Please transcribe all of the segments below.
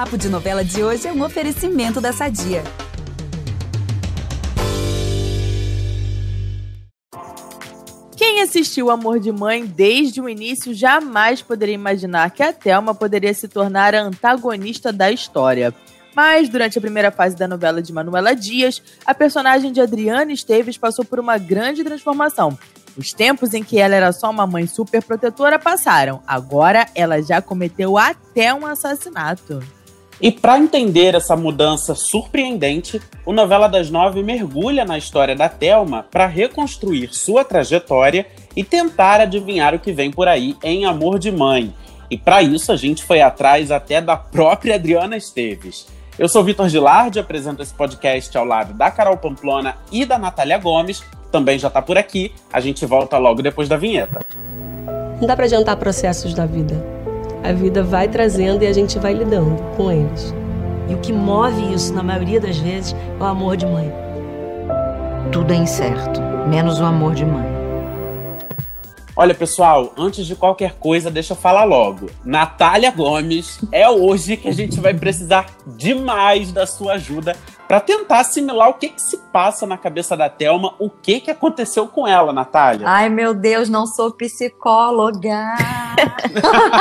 Papo de Novela de hoje é um oferecimento da Sadia. Quem assistiu Amor de Mãe desde o início jamais poderia imaginar que a Thelma poderia se tornar a antagonista da história. Mas, durante a primeira fase da novela de Manuela Dias, a personagem de Adriana Esteves passou por uma grande transformação. Os tempos em que ela era só uma mãe super protetora passaram. Agora ela já cometeu até um assassinato. E para entender essa mudança surpreendente, o Novela das Nove mergulha na história da Thelma para reconstruir sua trajetória e tentar adivinhar o que vem por aí em Amor de Mãe. E para isso a gente foi atrás até da própria Adriana Esteves. Eu sou Vitor Gilardi, apresento esse podcast ao lado da Carol Pamplona e da Natália Gomes, também já está por aqui. A gente volta logo depois da vinheta. Não dá para adiantar processos da vida. A vida vai trazendo e a gente vai lidando com eles. E o que move isso, na maioria das vezes, é o amor de mãe. Tudo é incerto, menos o amor de mãe. Olha, pessoal, antes de qualquer coisa, deixa eu falar logo. Natália Gomes, é hoje que a gente vai precisar demais da sua ajuda para tentar assimilar o que, que se passa na cabeça da Thelma, o que, que aconteceu com ela, Natália. Ai, meu Deus, não sou psicóloga.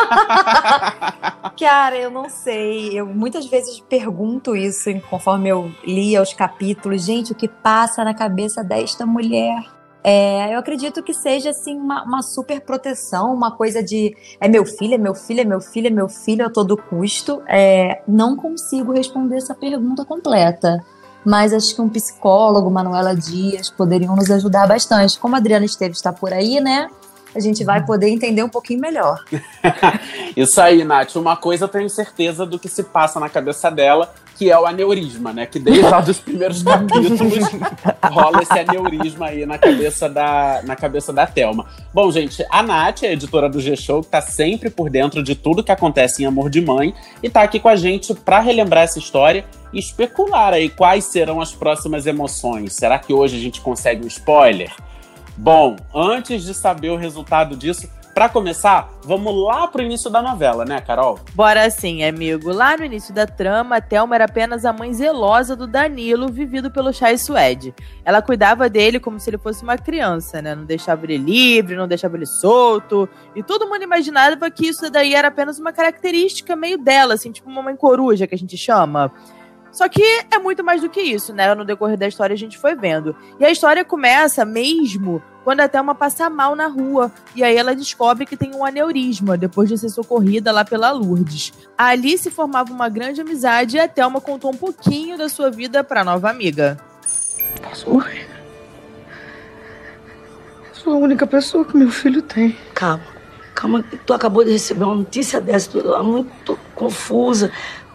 Cara, eu não sei. Eu muitas vezes pergunto isso conforme eu lia os capítulos. Gente, o que passa na cabeça desta mulher? É, eu acredito que seja assim uma, uma, super proteção, uma coisa de é meu filho, é meu filho, é meu filho, é meu filho a todo custo. É, não consigo responder essa pergunta completa, mas acho que um psicólogo, Manuela Dias, poderiam nos ajudar bastante. Como a Adriana Esteves está por aí, né? A gente vai poder entender um pouquinho melhor. Isso aí, Nath. Uma coisa eu tenho certeza do que se passa na cabeça dela, que é o aneurisma, né? Que desde lá dos primeiros capítulos rola esse aneurisma aí na cabeça da, na cabeça da Thelma. Bom, gente, a Nath, a editora do G-Show, que tá sempre por dentro de tudo que acontece em Amor de Mãe, e tá aqui com a gente para relembrar essa história e especular aí quais serão as próximas emoções. Será que hoje a gente consegue um spoiler? Bom, antes de saber o resultado disso, para começar, vamos lá pro início da novela, né, Carol? Bora sim, amigo. Lá no início da trama, a Thelma era apenas a mãe zelosa do Danilo, vivido pelo Chai Suede. Ela cuidava dele como se ele fosse uma criança, né? Não deixava ele livre, não deixava ele solto. E todo mundo imaginava que isso daí era apenas uma característica meio dela, assim, tipo uma mãe coruja que a gente chama. Só que é muito mais do que isso, né? No decorrer da história a gente foi vendo. E a história começa mesmo quando a Thelma passa mal na rua. E aí ela descobre que tem um aneurisma, depois de ser socorrida lá pela Lourdes. Ali se formava uma grande amizade e a Thelma contou um pouquinho da sua vida pra nova amiga. Posso morrer? sou a única pessoa que meu filho tem. Calma, calma. Tu acabou de receber uma notícia dessa, tu é muito confusa.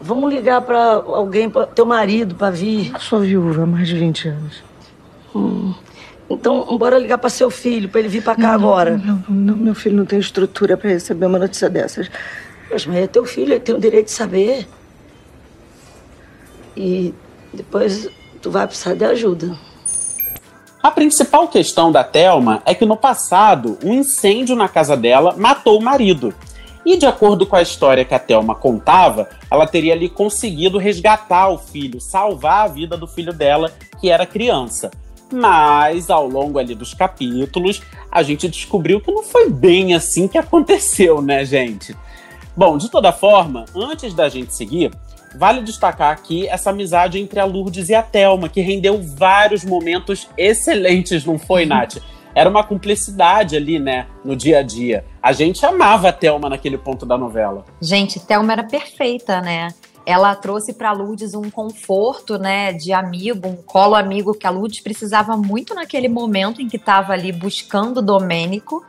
Vamos ligar para alguém, para teu marido, para vir. Eu sou viúva há mais de 20 anos. Hum. Então, bora ligar para seu filho, para ele vir para cá não, agora. Não, não, meu filho não tem estrutura para receber uma notícia dessas. Mas, mas é teu filho, ele tem o direito de saber. E depois tu vai precisar de ajuda. A principal questão da Thelma é que no passado, um incêndio na casa dela matou o marido. E de acordo com a história que a Thelma contava, ela teria ali conseguido resgatar o filho, salvar a vida do filho dela, que era criança. Mas ao longo ali dos capítulos, a gente descobriu que não foi bem assim que aconteceu, né, gente? Bom, de toda forma, antes da gente seguir, vale destacar aqui essa amizade entre a Lourdes e a Thelma, que rendeu vários momentos excelentes, não foi, Nath? Era uma cumplicidade ali, né, no dia a dia. A gente amava a Thelma naquele ponto da novela. Gente, Thelma era perfeita, né? Ela trouxe para Lourdes um conforto, né, de amigo, um colo amigo que a Lourdes precisava muito naquele momento em que estava ali buscando o Domênico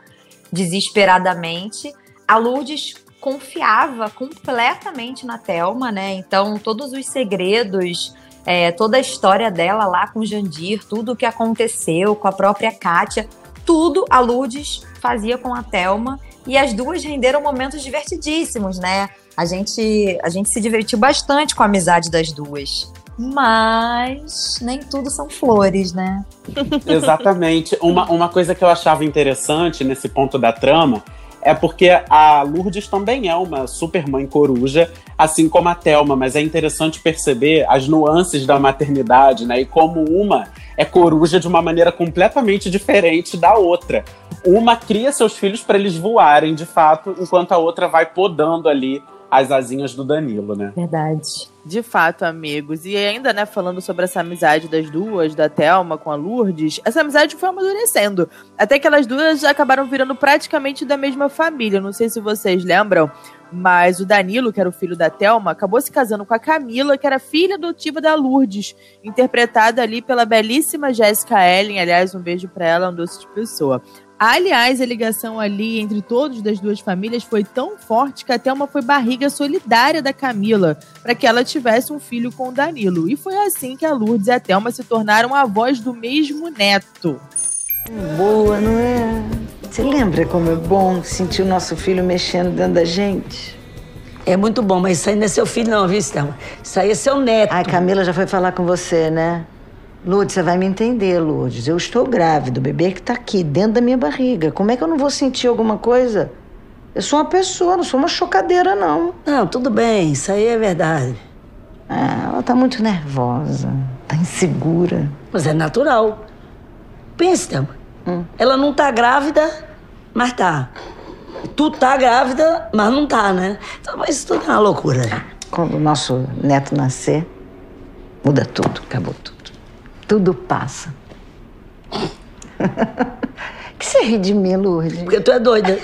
desesperadamente. A Lourdes confiava completamente na Thelma, né? Então, todos os segredos é, toda a história dela lá com Jandir, tudo o que aconteceu com a própria Kátia, tudo a Lourdes fazia com a Thelma e as duas renderam momentos divertidíssimos, né? A gente, a gente se divertiu bastante com a amizade das duas. Mas nem tudo são flores, né? Exatamente. Uma, uma coisa que eu achava interessante nesse ponto da trama é porque a Lourdes também é uma super mãe coruja, assim como a Thelma, mas é interessante perceber as nuances da maternidade, né? E como uma é coruja de uma maneira completamente diferente da outra. Uma cria seus filhos para eles voarem, de fato, enquanto a outra vai podando ali as asinhas do Danilo, né? Verdade. De fato, amigos. E ainda, né, falando sobre essa amizade das duas, da Thelma com a Lourdes, essa amizade foi amadurecendo. Até que elas duas acabaram virando praticamente da mesma família. Não sei se vocês lembram, mas o Danilo, que era o filho da Thelma, acabou se casando com a Camila, que era filha adotiva da Lourdes, interpretada ali pela belíssima Jessica Ellen. Aliás, um beijo pra ela, um doce de pessoa. Aliás, a ligação ali entre todos das duas famílias foi tão forte que a Thelma foi barriga solidária da Camila para que ela tivesse um filho com o Danilo. E foi assim que a Lourdes e a Thelma se tornaram avós do mesmo neto. Boa, não é? Você lembra como é bom sentir o nosso filho mexendo dentro da gente? É muito bom, mas isso aí não é seu filho, não, viu, Thelma? Isso aí é seu neto. Ai, Camila já foi falar com você, né? Lourdes, você vai me entender, Lourdes. Eu estou grávida, o bebê que está aqui, dentro da minha barriga. Como é que eu não vou sentir alguma coisa? Eu sou uma pessoa, não sou uma chocadeira, não. Não, tudo bem, isso aí é verdade. Ah, ela tá muito nervosa, tá insegura. Mas é natural. Pensa. Hum. Ela não tá grávida, mas tá. Tu tá grávida, mas não tá, né? Então, mas isso tudo é uma loucura. Quando o nosso neto nascer, muda tudo, acabou tudo. Tudo passa. que você ri de mim, Lourdes? Porque tu é doida.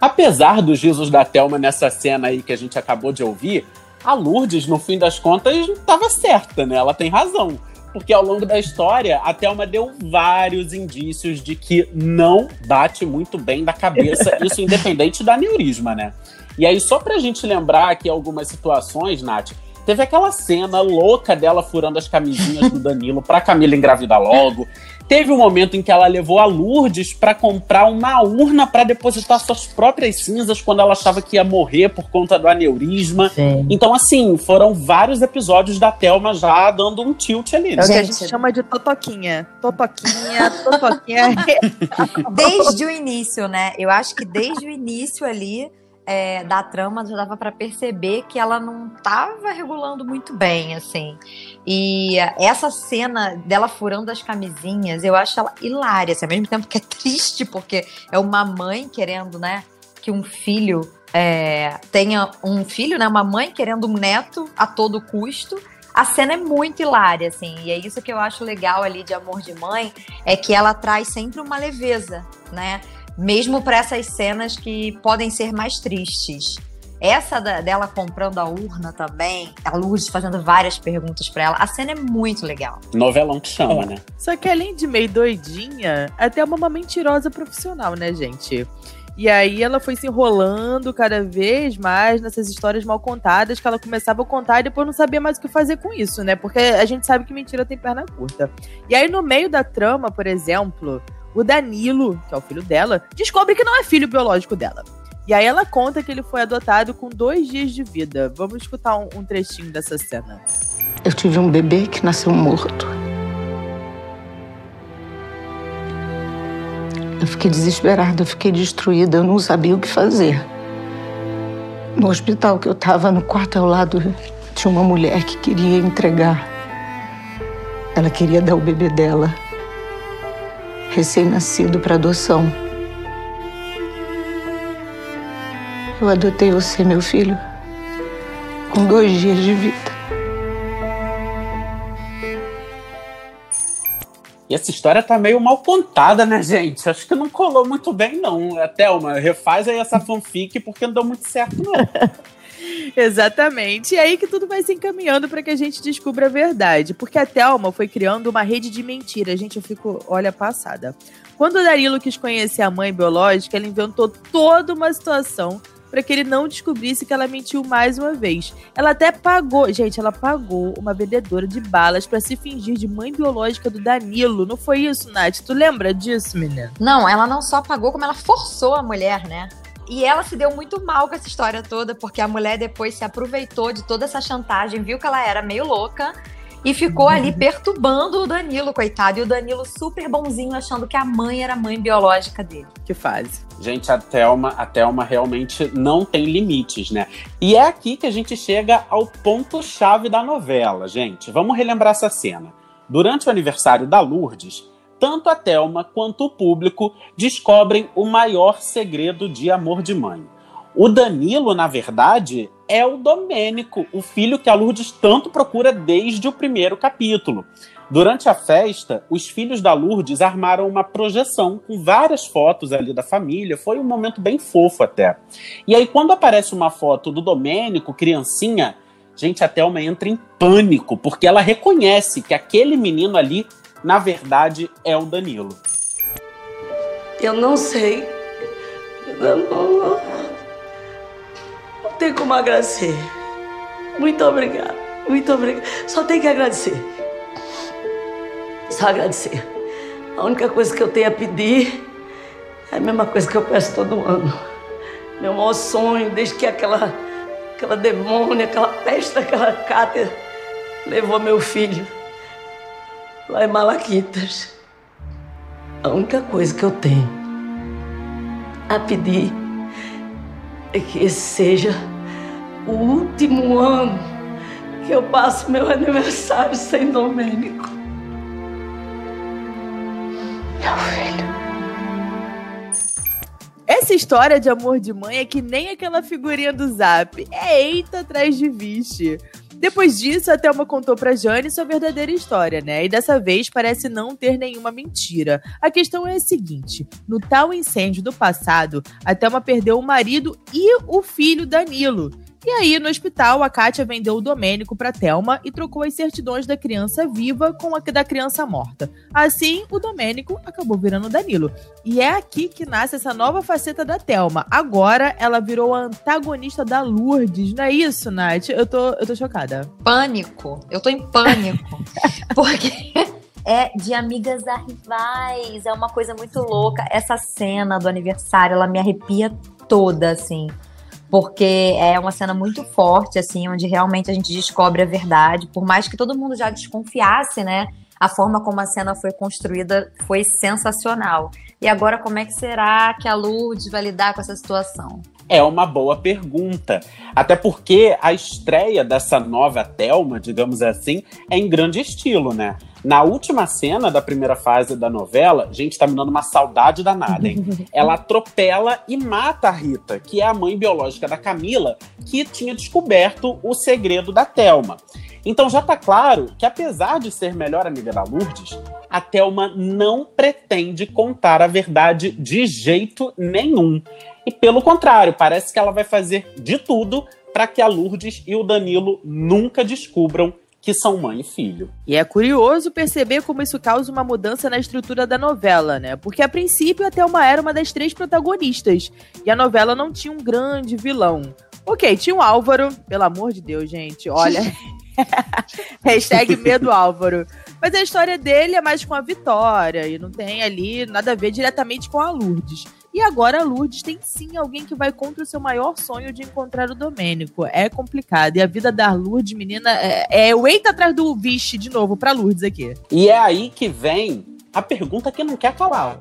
Apesar dos risos da Thelma nessa cena aí que a gente acabou de ouvir, a Lourdes, no fim das contas, estava certa, né? Ela tem razão. Porque ao longo da história, a Thelma deu vários indícios de que não bate muito bem da cabeça, isso independente da neurisma, né? E aí, só pra gente lembrar aqui algumas situações, Nath, Teve aquela cena louca dela furando as camisinhas do Danilo pra Camila engravidar logo. Teve um momento em que ela levou a Lourdes para comprar uma urna para depositar suas próprias cinzas quando ela achava que ia morrer por conta do aneurisma. Sim. Então, assim, foram vários episódios da Thelma já dando um tilt ali. Né? É o que a Gente. gente chama de totoquinha. Totoquinha, totoquinha. Desde o início, né? Eu acho que desde o início ali é, da trama já dava pra perceber que ela não tava regulando muito bem, assim. E essa cena dela furando as camisinhas, eu acho ela hilária, assim, ao mesmo tempo que é triste, porque é uma mãe querendo, né, que um filho é, tenha um filho, né, uma mãe querendo um neto a todo custo. A cena é muito hilária, assim, e é isso que eu acho legal ali de Amor de Mãe, é que ela traz sempre uma leveza, né? Mesmo para essas cenas que podem ser mais tristes. Essa da- dela comprando a urna também, a Luz fazendo várias perguntas para ela, a cena é muito legal. Novelão que chama, né? Só que além de meio doidinha, até uma uma mentirosa profissional, né, gente? E aí ela foi se enrolando cada vez mais nessas histórias mal contadas que ela começava a contar e depois não sabia mais o que fazer com isso, né? Porque a gente sabe que mentira tem perna curta. E aí no meio da trama, por exemplo, o Danilo, que é o filho dela, descobre que não é filho biológico dela. E aí ela conta que ele foi adotado com dois dias de vida. Vamos escutar um, um trechinho dessa cena. Eu tive um bebê que nasceu morto. Eu fiquei desesperada, eu fiquei destruída, eu não sabia o que fazer. No hospital que eu estava, no quarto ao lado, tinha uma mulher que queria entregar. Ela queria dar o bebê dela, recém-nascido, para adoção. Eu adotei você, meu filho, com dois dias de vida. E essa história tá meio mal contada, né, gente? Acho que não colou muito bem, não. É, Thelma, refaz aí essa fanfic porque não deu muito certo, não. Exatamente. E aí que tudo vai se encaminhando para que a gente descubra a verdade. Porque a Thelma foi criando uma rede de mentiras. Gente, eu fico, olha, passada. Quando o Darilo quis conhecer a mãe biológica, ele inventou toda uma situação para que ele não descobrisse que ela mentiu mais uma vez. Ela até pagou, gente, ela pagou uma vendedora de balas para se fingir de mãe biológica do Danilo. Não foi isso, Nath? Tu lembra disso, menina? Não, ela não só pagou, como ela forçou a mulher, né? E ela se deu muito mal com essa história toda, porque a mulher depois se aproveitou de toda essa chantagem, viu que ela era meio louca e ficou ali perturbando o Danilo, coitado. E o Danilo super bonzinho, achando que a mãe era a mãe biológica dele. Que fase. Gente, a Thelma, a Thelma realmente não tem limites, né? E é aqui que a gente chega ao ponto-chave da novela, gente. Vamos relembrar essa cena. Durante o aniversário da Lourdes, tanto a Thelma quanto o público descobrem o maior segredo de amor de mãe. O Danilo, na verdade, é o Domênico, o filho que a Lourdes tanto procura desde o primeiro capítulo. Durante a festa, os filhos da Lourdes armaram uma projeção com várias fotos ali da família. Foi um momento bem fofo até. E aí, quando aparece uma foto do Domênico, criancinha, gente, a Thelma entra em pânico, porque ela reconhece que aquele menino ali, na verdade, é o Danilo. Eu não sei. Eu não tem como agradecer. Muito obrigada. Muito obrigada. Só tem que agradecer. Só agradecer. A única coisa que eu tenho a pedir é a mesma coisa que eu peço todo ano. Meu maior sonho, desde que aquela, aquela demônia, aquela peste, aquela cátia levou meu filho lá em Malaquitas. A única coisa que eu tenho a pedir é que esse seja o último ano que eu passo meu aniversário sem Domênico. Essa história de amor de mãe é que nem aquela figurinha do zap. É eita atrás de vixe. Depois disso, a Thelma contou pra Jane sua verdadeira história, né? E dessa vez parece não ter nenhuma mentira. A questão é a seguinte: no tal incêndio do passado, a Thelma perdeu o marido e o filho Danilo. E aí, no hospital, a Kátia vendeu o Domênico para Thelma e trocou as certidões da criança viva com a da criança morta. Assim, o Domênico acabou virando Danilo. E é aqui que nasce essa nova faceta da Thelma. Agora, ela virou a antagonista da Lourdes. Não é isso, Nath? Eu tô, eu tô chocada. Pânico. Eu tô em pânico. porque é de amigas a rivais. É uma coisa muito louca. Essa cena do aniversário, ela me arrepia toda, assim porque é uma cena muito forte, assim, onde realmente a gente descobre a verdade, por mais que todo mundo já desconfiasse, né? A forma como a cena foi construída foi sensacional. E agora, como é que será que a Lourdes vai lidar com essa situação? É uma boa pergunta. Até porque a estreia dessa nova Thelma, digamos assim, é em grande estilo, né? Na última cena da primeira fase da novela, gente, tá me dando uma saudade danada, hein? Ela atropela e mata a Rita, que é a mãe biológica da Camila, que tinha descoberto o segredo da Thelma. Então já tá claro que, apesar de ser melhor amiga da Lourdes, a Thelma não pretende contar a verdade de jeito nenhum. E pelo contrário, parece que ela vai fazer de tudo para que a Lourdes e o Danilo nunca descubram que são mãe e filho. E é curioso perceber como isso causa uma mudança na estrutura da novela, né? Porque a princípio a Thelma era uma das três protagonistas e a novela não tinha um grande vilão. Ok, tinha o Álvaro, pelo amor de Deus, gente, olha. Hashtag medo Álvaro. Mas a história dele é mais com a Vitória e não tem ali nada a ver diretamente com a Lourdes. E agora a Lourdes tem sim alguém que vai contra o seu maior sonho de encontrar o Domênico. É complicado. E a vida da Lourdes, menina, é, é o eita atrás do vixe de novo pra Lourdes aqui. E é aí que vem a pergunta que não quer calar.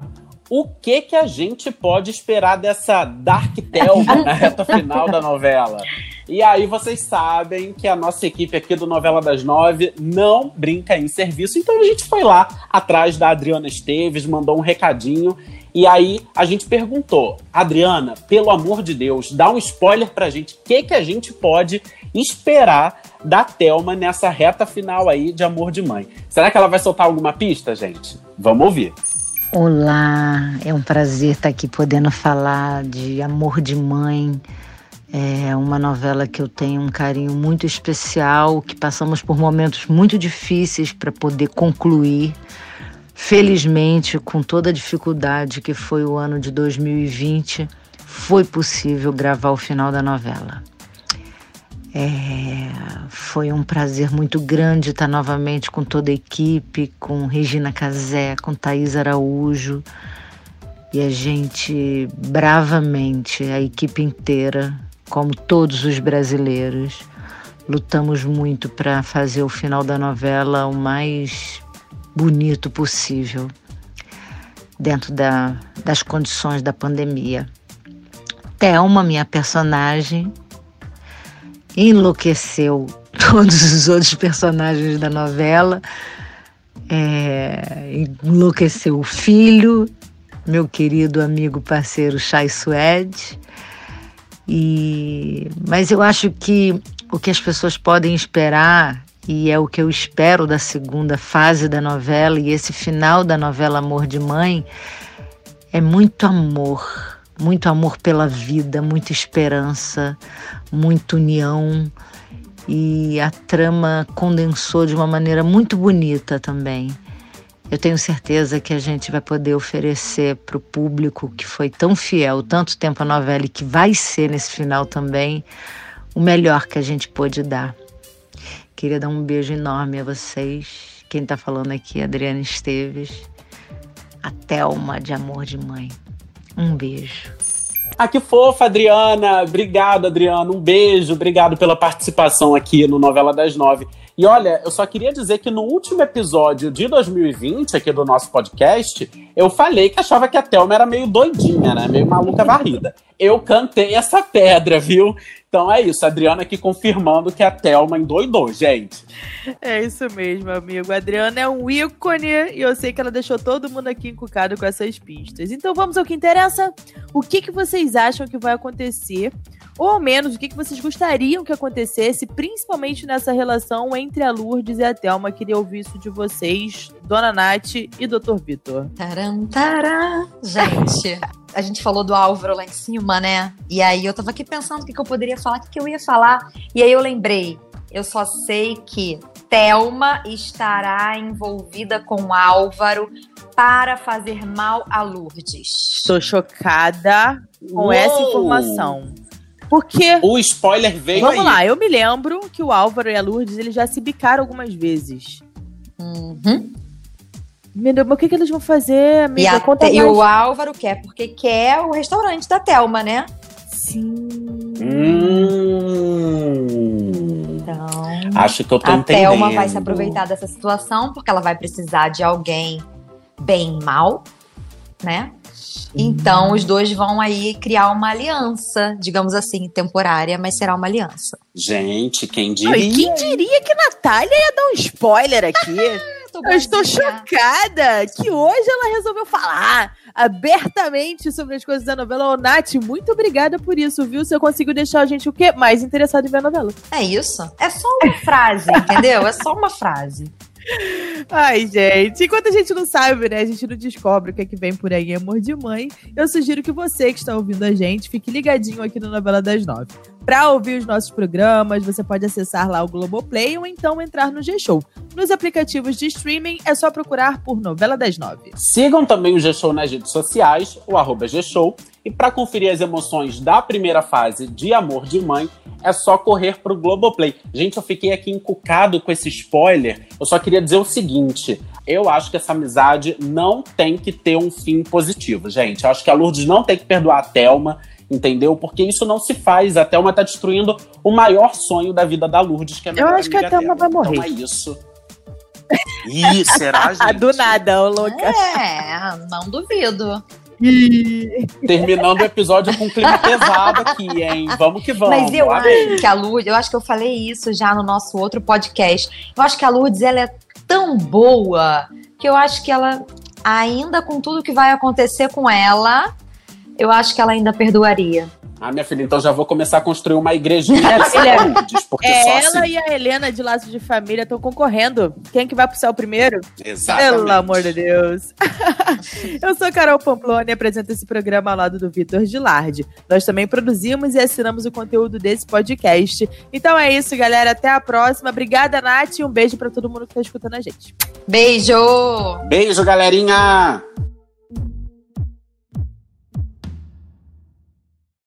O que que a gente pode esperar dessa Dark Thelma na reta final da novela? E aí vocês sabem que a nossa equipe aqui do Novela das Nove não brinca em serviço, então a gente foi lá atrás da Adriana Esteves, mandou um recadinho e aí a gente perguntou, Adriana, pelo amor de Deus, dá um spoiler pra gente. O que, que a gente pode esperar da Thelma nessa reta final aí de Amor de Mãe? Será que ela vai soltar alguma pista, gente? Vamos ouvir. Olá, é um prazer estar aqui podendo falar de Amor de Mãe. É uma novela que eu tenho um carinho muito especial, que passamos por momentos muito difíceis para poder concluir. Felizmente, com toda a dificuldade que foi o ano de 2020, foi possível gravar o final da novela. É, foi um prazer muito grande estar novamente com toda a equipe, com Regina Casé, com Thaís Araújo. E a gente, bravamente, a equipe inteira, como todos os brasileiros, lutamos muito para fazer o final da novela o mais bonito possível, dentro da, das condições da pandemia. Thelma, minha personagem, enlouqueceu todos os outros personagens da novela, é, enlouqueceu o filho, meu querido amigo parceiro Chai Suede. E, mas eu acho que o que as pessoas podem esperar, e é o que eu espero da segunda fase da novela e esse final da novela Amor de Mãe, é muito amor, muito amor pela vida, muita esperança, muita união. E a trama condensou de uma maneira muito bonita também. Eu tenho certeza que a gente vai poder oferecer para o público que foi tão fiel tanto tempo a novela e que vai ser nesse final também o melhor que a gente pôde dar. Queria dar um beijo enorme a vocês. Quem está falando aqui é Adriana Esteves, a Thelma de Amor de Mãe. Um beijo. Ah, que fofa, Adriana. Obrigado, Adriana. Um beijo. Obrigado pela participação aqui no Novela das Nove. E olha, eu só queria dizer que no último episódio de 2020, aqui do nosso podcast, eu falei que achava que a Thelma era meio doidinha, né? Meio maluca varrida. Eu cantei essa pedra, viu? Então é isso, a Adriana aqui confirmando que a Thelma endoidou, gente. É isso mesmo, amigo. A Adriana é um ícone e eu sei que ela deixou todo mundo aqui encucado com essas pistas. Então vamos ao que interessa. O que, que vocês acham que vai acontecer ou ao menos o que, que vocês gostariam que acontecesse, principalmente nessa relação entre a Lourdes e a Thelma. Queria ouvir isso de vocês, Dona Nath e Dr. Vitor. Taram, taram. Gente, a gente falou do Álvaro lá em cima, né? E aí eu tava aqui pensando o que, que eu poderia falar, o que, que eu ia falar. E aí eu lembrei, eu só sei que Thelma estará envolvida com Álvaro para fazer mal a Lourdes. Tô chocada com Uou! essa informação. Porque. O spoiler veio Vamos aí. lá, eu me lembro que o Álvaro e a Lourdes eles já se bicaram algumas vezes. Uhum. Meu Deus, mas o que, que eles vão fazer, E, amiga? a- Conta e mais. o Álvaro quer, porque quer o restaurante da Thelma, né? Sim. Hum. Então. Acho que eu tô a entendendo. Thelma vai se aproveitar dessa situação, porque ela vai precisar de alguém bem mal, né? Então os dois vão aí criar uma aliança, digamos assim, temporária, mas será uma aliança. Gente, quem diria? e quem diria que Natália ia dar um spoiler aqui? Eu estou chocada que hoje ela resolveu falar abertamente sobre as coisas da novela. Ô, Nath, muito obrigada por isso, viu? Você conseguiu deixar a gente o quê? Mais interessado em ver a novela. É isso. É só uma frase, entendeu? É só uma frase. Ai, gente, enquanto a gente não sabe, né? A gente não descobre o que é que vem por aí Amor de Mãe. Eu sugiro que você que está ouvindo a gente fique ligadinho aqui no Novela das Nove. Para ouvir os nossos programas, você pode acessar lá o Globoplay ou então entrar no G-Show. Nos aplicativos de streaming é só procurar por Novela das Nove. Sigam também o G-Show nas redes sociais, o arroba G-Show. E para conferir as emoções da primeira fase de Amor de Mãe, é só correr pro Globoplay. Gente, eu fiquei aqui encucado com esse spoiler. Eu só queria dizer o seguinte: eu acho que essa amizade não tem que ter um fim positivo, gente. Eu acho que a Lourdes não tem que perdoar a Thelma, entendeu? Porque isso não se faz. A Thelma tá destruindo o maior sonho da vida da Lourdes, que é a Eu acho que a Thelma dela. vai morrer. Então é isso. Ih, será, gente? Ah, do nada, ô louca. É, não duvido. Terminando o episódio com um clima pesado aqui, hein? Vamos que vamos. Mas eu Amei. acho que a Lourdes, eu acho que eu falei isso já no nosso outro podcast. Eu acho que a Lourdes ela é tão boa que eu acho que ela, ainda com tudo que vai acontecer com ela, eu acho que ela ainda perdoaria. Ah, minha filha, então já vou começar a construir uma igrejinha Lourdes, porque É, só ela assim. e a Helena de Laço de Família estão concorrendo. Quem que vai pro céu primeiro? Exatamente. Pelo amor de Deus. Eu sou Carol Pamplona e apresento esse programa ao lado do Vitor Gilardi. Nós também produzimos e assinamos o conteúdo desse podcast. Então é isso, galera. Até a próxima. Obrigada, Nath. E um beijo pra todo mundo que tá escutando a gente. Beijo! Beijo, galerinha!